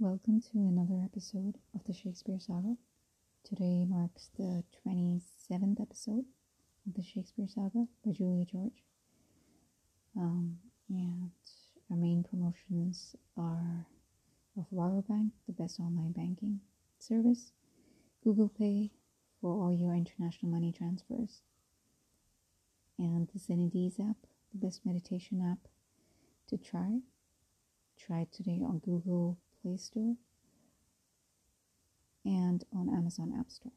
Welcome to another episode of the Shakespeare Saga. Today marks the 27th episode of the Shakespeare Saga by Julia George. Um, and our main promotions are of Rabobank, the best online banking service, Google Pay for all your international money transfers, and the Zenadiz app, the best meditation app to try. Try today on Google Play Store and on Amazon App Store.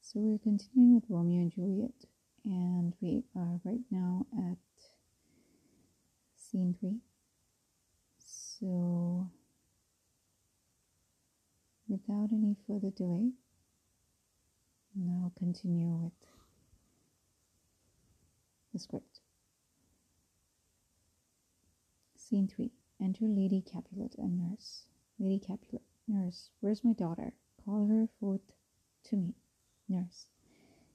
So we're continuing with Romeo and Juliet, and we are right now at scene three. So, without any further delay, now continue with the script. Scene three. Enter Lady Capulet and nurse. Lady Capulet, nurse, where's my daughter? Call her forth to me. Nurse.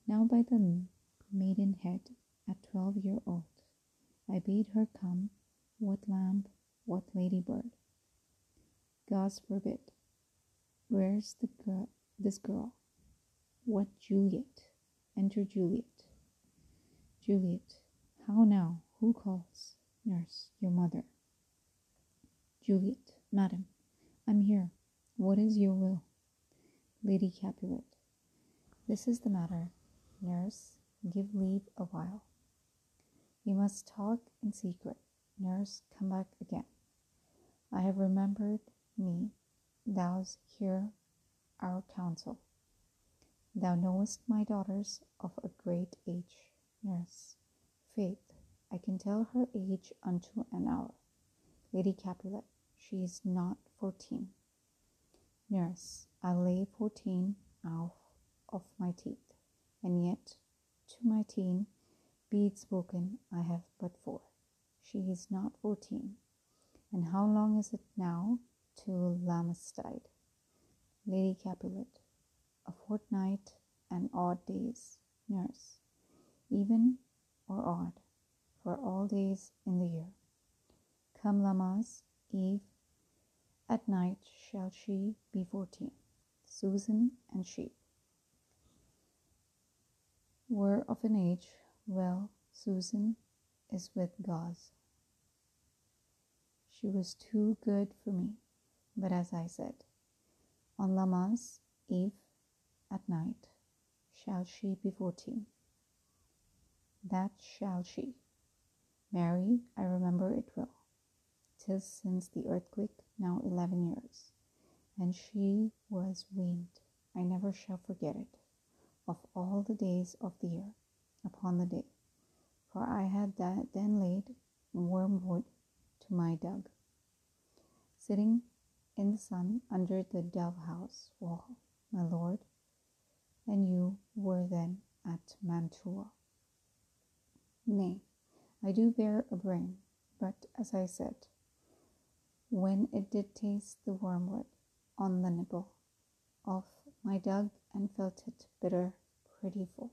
Now by the maidenhead at twelve year old, I bade her come. What lamb, what ladybird? Gods forbid. Where's the girl? This girl? What Juliet? Enter Juliet. Juliet. How now? Who calls? Nurse. Your mother. Juliet, Madam, I'm here. What is your will? Lady Capulet. This is the matter. Nurse, give leave a while. We must talk in secret. Nurse, come back again. I have remembered me. Thou's hear our counsel. Thou knowest my daughters of a great age. Nurse, faith, I can tell her age unto an hour. Lady Capulet. She is not fourteen. Nurse, I lay fourteen out of my teeth, and yet to my teen, be it spoken, I have but four. She is not fourteen. And how long is it now to Lammastide? Lady Capulet, a fortnight and odd days. Nurse, even or odd, for all days in the year. Come, Lammas, Eve, at night shall she be fourteen. Susan and she were of an age, well, Susan is with Gauze. She was too good for me, but as I said, on Lammas Eve at night shall she be fourteen. That shall she. Mary, I remember it well. Tis since the earthquake now eleven years, and she was weaned. I never shall forget it, of all the days of the year, upon the day, for I had that then laid wormwood to my dug, sitting in the sun under the dove house wall, my lord, and you were then at Mantua. Nay, I do bear a brain, but as I said, when it did taste the wormwood on the nipple of my dug and felt it bitter pretty full.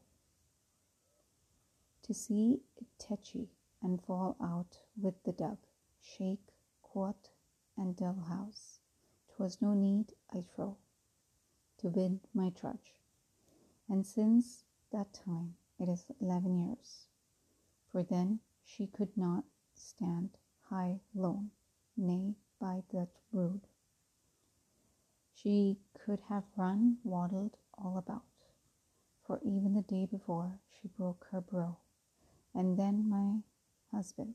To see it tetchy and fall out with the dug, shake, quat, and dull house, 'twas no need, I trow, to bid my trudge. And since that time it is eleven years, for then she could not stand high lone, nay, by that brood. She could have run, waddled all about, for even the day before she broke her brow, and then my husband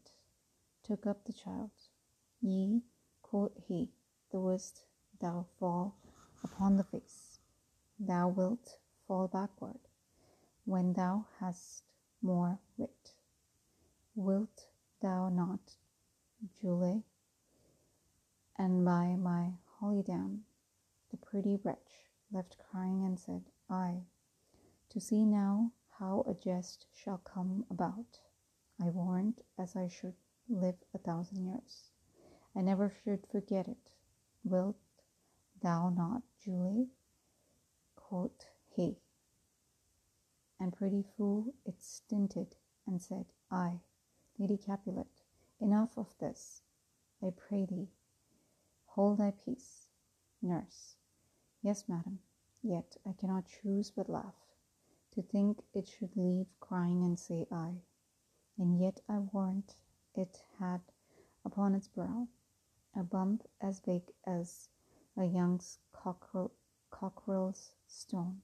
took up the child. Ye, quoth he, wouldst thou fall upon the face, thou wilt fall backward when thou hast more wit. Wilt thou not, Julie? and by my holy dam, pretty wretch left crying and said, I, to see now how a jest shall come about. I warrant as I should live a thousand years. I never should forget it. Wilt thou not, Julie? quoth he. And pretty fool it stinted and said, I, Lady Capulet, enough of this. I pray thee, Hold thy peace. Nurse. Yes, madam. Yet I cannot choose but laugh. To think it should leave crying and say I. And yet I warrant it had upon its brow a bump as big as a young cockerel, cockerel's stone.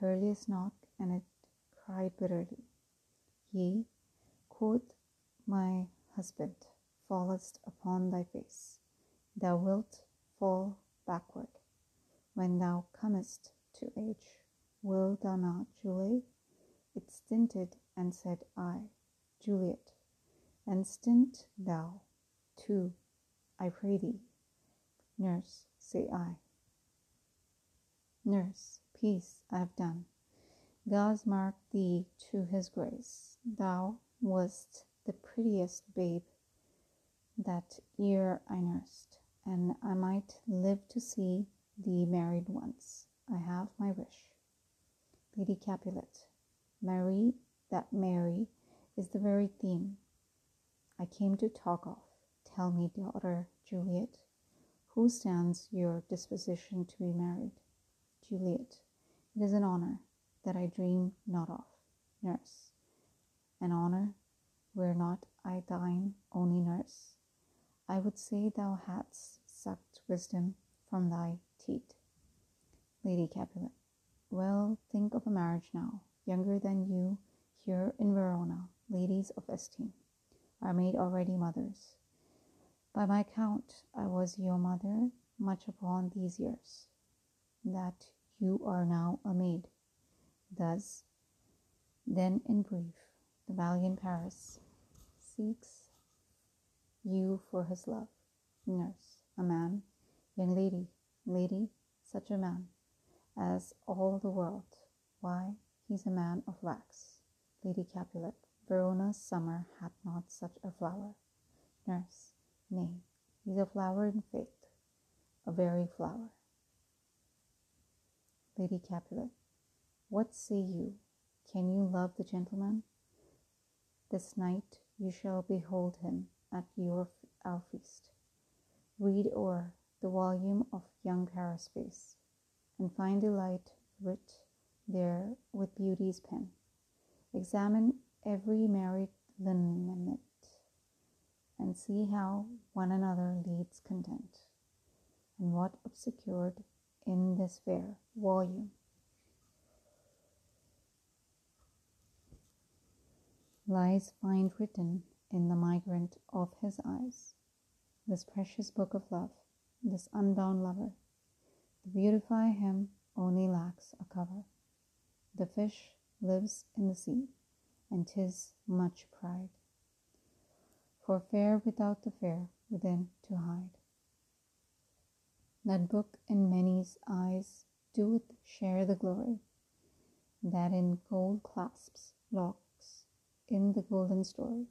Peleus knock, and it cried bitterly. Yea, quoth my husband, fallest upon thy face. Thou wilt fall backward when thou comest to age. wilt thou not, Julie? It stinted, and said I, Juliet, and stint thou too, I pray thee. Nurse, say I. Nurse, peace I have done. God's marked thee to his grace. Thou wast the prettiest babe that e'er I nursed, and I might live to see thee married ones. I have my wish. Lady Capulet. Mary, that Mary is the very theme I came to talk of. Tell me, daughter Juliet, who stands your disposition to be married? Juliet. It is an honor that I dream not of. Nurse. An honor were not I thine only nurse? I would say thou hadst sucked wisdom from thy teat. Lady Capulet. Well, think of a marriage now. Younger than you here in Verona, ladies of esteem are made already mothers. By my count, I was your mother much upon these years, that you are now a maid. Thus, then in brief, the valiant Paris seeks you for his love. Nurse, a man, young lady, lady, such a man as all the world. Why, he's a man of wax. Lady Capulet, Verona's summer hath not such a flower. Nurse, nay, he's a flower in faith, a very flower. Lady Capulet, what say you? Can you love the gentleman? This night you shall behold him at your our feast. Read o'er the volume of young Paris' face, and find delight writ there with beauty's pen. Examine every married lineament, and see how one another leads content, and what obscured in this fair volume lies find written in the migrant of his eyes. This precious book of love, this unbound lover, to beautify him only lacks a cover. The fish lives in the sea, and 'tis much pride. For fair without the fair within to hide. That book in many's eyes doeth share the glory, that in gold clasps locks in the golden story.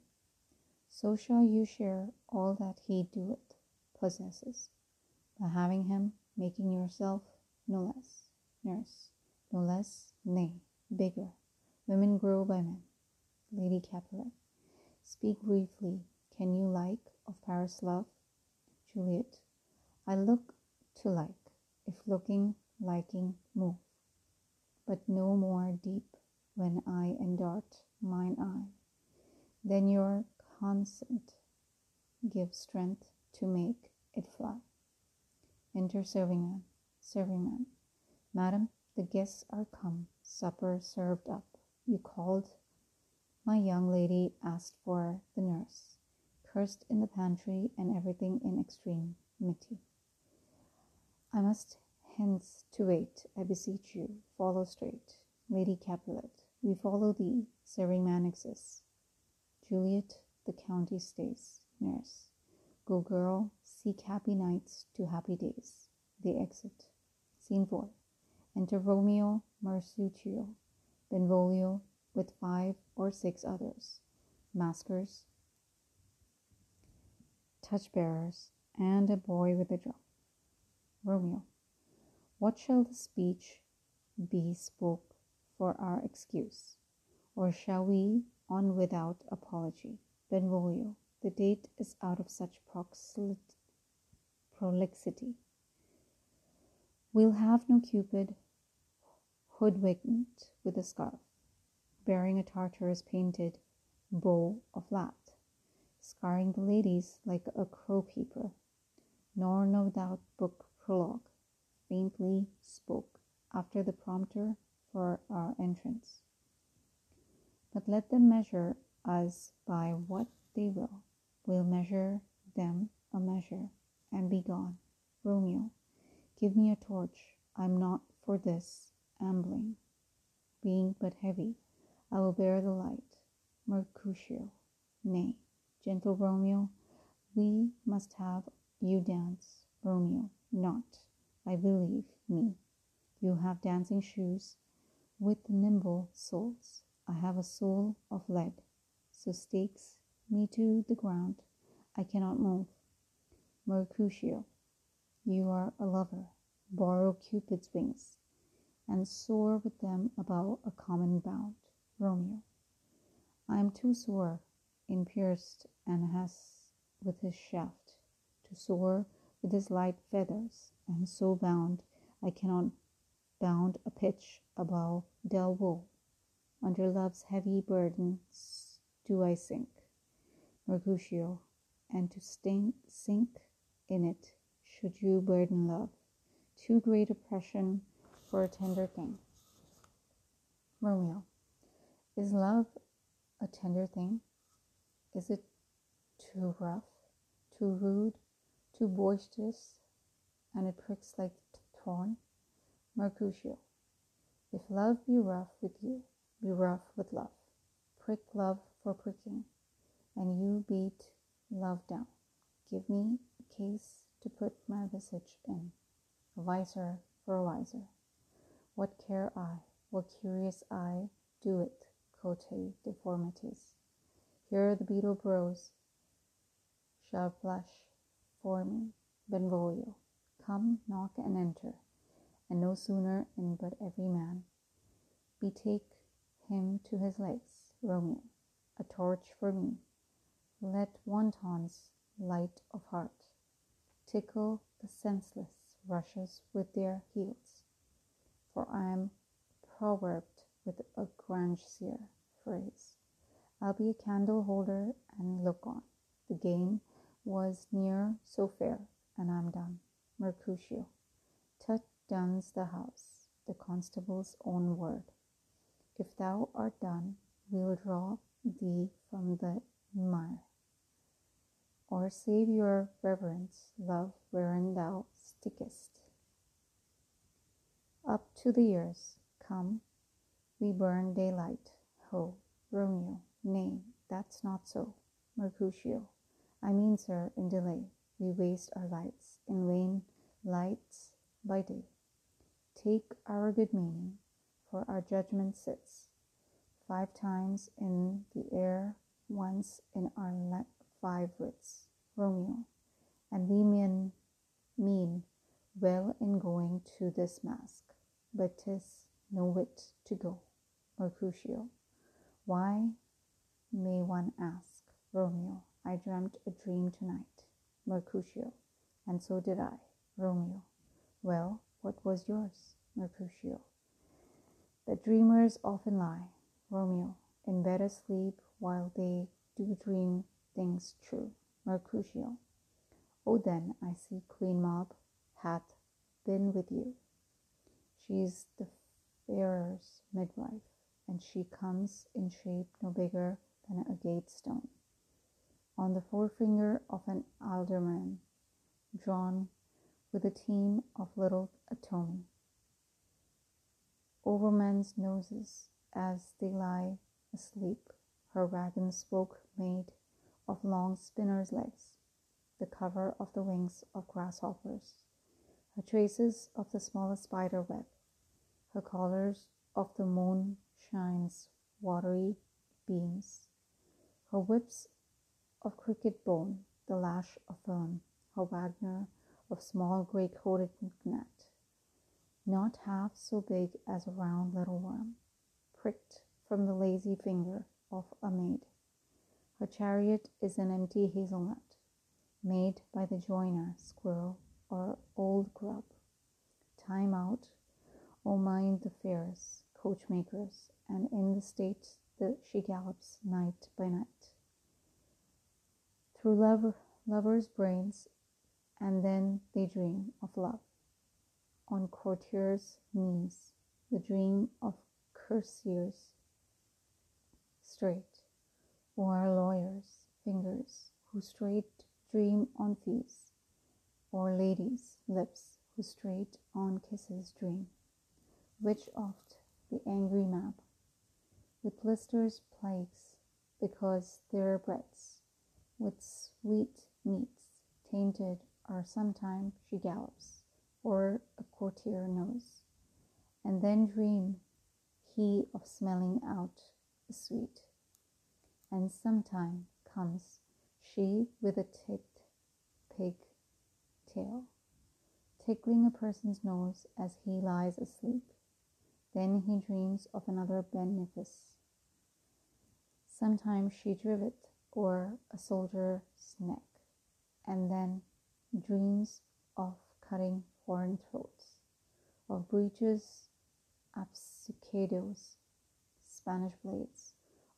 So shall you share all that he doeth possesses, by having him making yourself no less nurse, no less, nay, bigger. Women grow by men. Lady Capulet. Speak briefly. Can you like of Paris love? Juliet. I look to like, if looking, liking, move, but no more deep when I endart mine eye than your consent gives strength to make it fly. Enter serving man. Serving man. Madam, the guests are come, supper served up. You called. My young lady asked for the nurse. Cursed in the pantry and everything in extreme extremity. I must hence to wait. I beseech you, follow straight. Lady Capulet, we follow thee. Serving man exists. Juliet, the county stays. Nurse, go girl, seek happy nights to happy days. They exit. Scene 4. Enter Romeo, Mercutio, Benvolio, with five or six others, maskers, touch-bearers, and a boy with a drum. Romeo, what shall the speech be spoke for our excuse? Or shall we on without apology? Benvolio, the date is out of such prolixity. We'll have no Cupid hoodwinked with a scarf, bearing a Tartarus painted bow of lat, scarring the ladies like a crow peeper, nor no doubt book prologue, faintly spoke after the prompter for our entrance. But let them measure us by what they will. We'll measure them a measure and be gone. Romeo, give me a torch. I'm not for this ambling. Being but heavy, I will bear the light. Mercutio, nay, gentle Romeo, we must have you dance. Romeo, not, I believe me. You have dancing shoes with nimble soles. I have a soul of lead, so stakes me to the ground. I cannot move. Mercutio, you are a lover. Borrow Cupid's wings and soar with them about a common bound. Romeo, I am too sore in pierced and has with his shaft to soar with his light feathers, and so bound I cannot bound a pitch above Delvaux. Under love's heavy burdens do I sink, Mercutio, and to stink, sink in it should you burden love. Too great oppression for a tender thing. Romeo, is love a tender thing? Is it too rough, too rude, too boisterous, and it pricks like thorn? Mercutio, if love be rough with you, be rough with love. Prick love for pricking, and you beat love down. Give me case to put my visage in, a visor for a visor. What care I, what curious eye do it, cote deformities. Here the beetle bros shall blush for me, Benvolio. Come, knock and enter, and no sooner in but every man betake him to his legs, Romeo, a torch for me. Let wantons light of heart tickle the senseless rushes with their heels. For I am proverbed with a Granger's phrase. I'll be a candle holder and look on. The game was near so fair, and I'm done. Mercutio. Tut duns the house, the constable's own word. If thou art done, we'll draw thee from the mire or save your reverence, love, wherein thou stickest. Up to the ears, come, we burn daylight. Ho, Romeo, nay, that's not so. Mercutio, I mean, sir, in delay, we waste our lights, in vain lights by day. Take our good meaning, for our judgment sits five times in the air, once in our five wits, Romeo, and we mean, well in going to this mask, but 'tis no wit to go. Mercutio, why may one ask? Romeo, I dreamt a dream tonight. Mercutio, and so did I. Romeo, well, what was yours? Mercutio, the dreamers often lie. Romeo, in bed asleep while they do dream things true. Mercutio. Oh, then I see Queen Mab hath been with you. She's the fairer's midwife, and she comes in shape no bigger than a gate stone. On the forefinger of an alderman, drawn with a team of little atomy. Over men's noses as they lie asleep, her wagon spoke made of long spinner's legs, the cover of the wings of grasshoppers, her traces of the smallest spider web, her colors of the moon shines watery beams, her whips of cricket bone, the lash of fern, her Wagner of small gray coated net, not half so big as a round little worm, pricked from the lazy finger of a maid. Her chariot is an empty hazelnut, made by the joiner, squirrel, or old grub. Time out, O oh mind the fairest, coachmakers, and in the state that she gallops night by night. Through lovers' brains, and then they dream of love. On courtiers' knees, the dream of courtiers stray or lawyers' fingers who straight dream on fees, or ladies' lips who straight on kisses dream, which oft the angry Mab with blisters plagues because their breaths with sweet meats tainted are sometime she gallops, or a courtier knows, and then dream he of smelling out the sweet. And sometime comes she with a tipped pig tail, tickling a person's nose as he lies asleep. Then he dreams of another benefice. Sometimes she driveth or a soldier's neck, and then dreams of cutting foreign throats, of breeches, ambuscadoes, Spanish blades,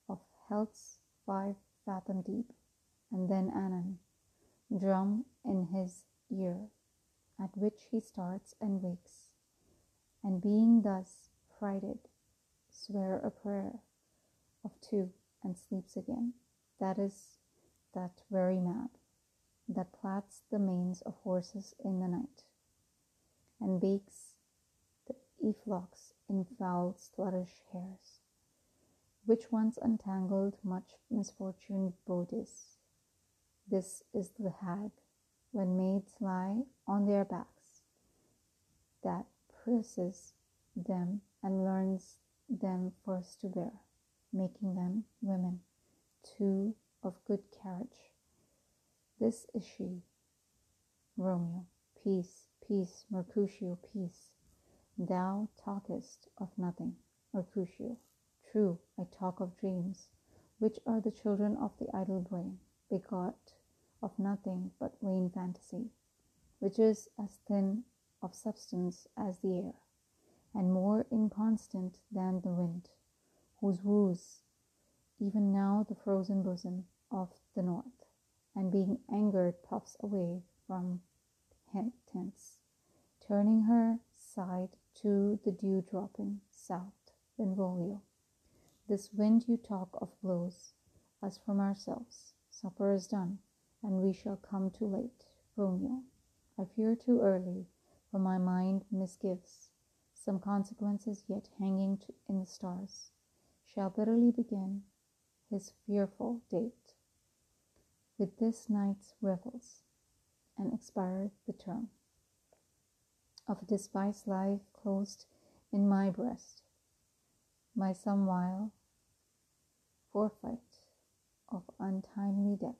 of healths five fathom deep, and then anon, drum in his ear, at which he starts and wakes, and being thus frighted, swear a prayer of two and sleeps again. That is that very Mab that plats the manes of horses in the night, and bakes the elflocks in foul sluttish hairs, which once untangled much misfortune bodies. This is the hag, when maids lie on their backs, that presses them and learns them first to bear, making them women two of good carriage. This is she. Romeo, peace, peace, Mercutio, peace. Thou talkest of nothing, Mercutio. True, I talk of dreams, which are the children of the idle brain, begot of nothing but vain fantasy, which is as thin of substance as the air, and more inconstant than the wind, whose woes even now the frozen bosom of the north, and being angered puffs away from tents, turning her side to the dew dropping south Benvolio. This wind you talk of blows us from ourselves. Supper is done, and we shall come too late. Romeo, I fear too early, for my mind misgives. Some consequences yet hanging in the stars shall bitterly begin his fearful date. With this night's revels, and expired the term of a despised life closed in my breast, my some while forfeit of untimely death.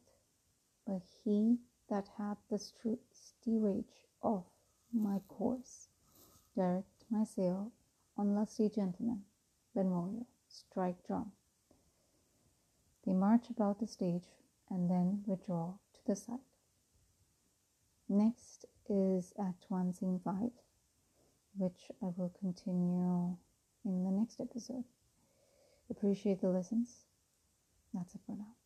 But he that hath the steerage of my course, direct my sail on lusty gentlemen, Benvolio, strike drum. They march about the stage and then withdraw to the side. Next is Act 1, Scene 5, which I will continue in the next episode. Appreciate the lessons. That's it for now.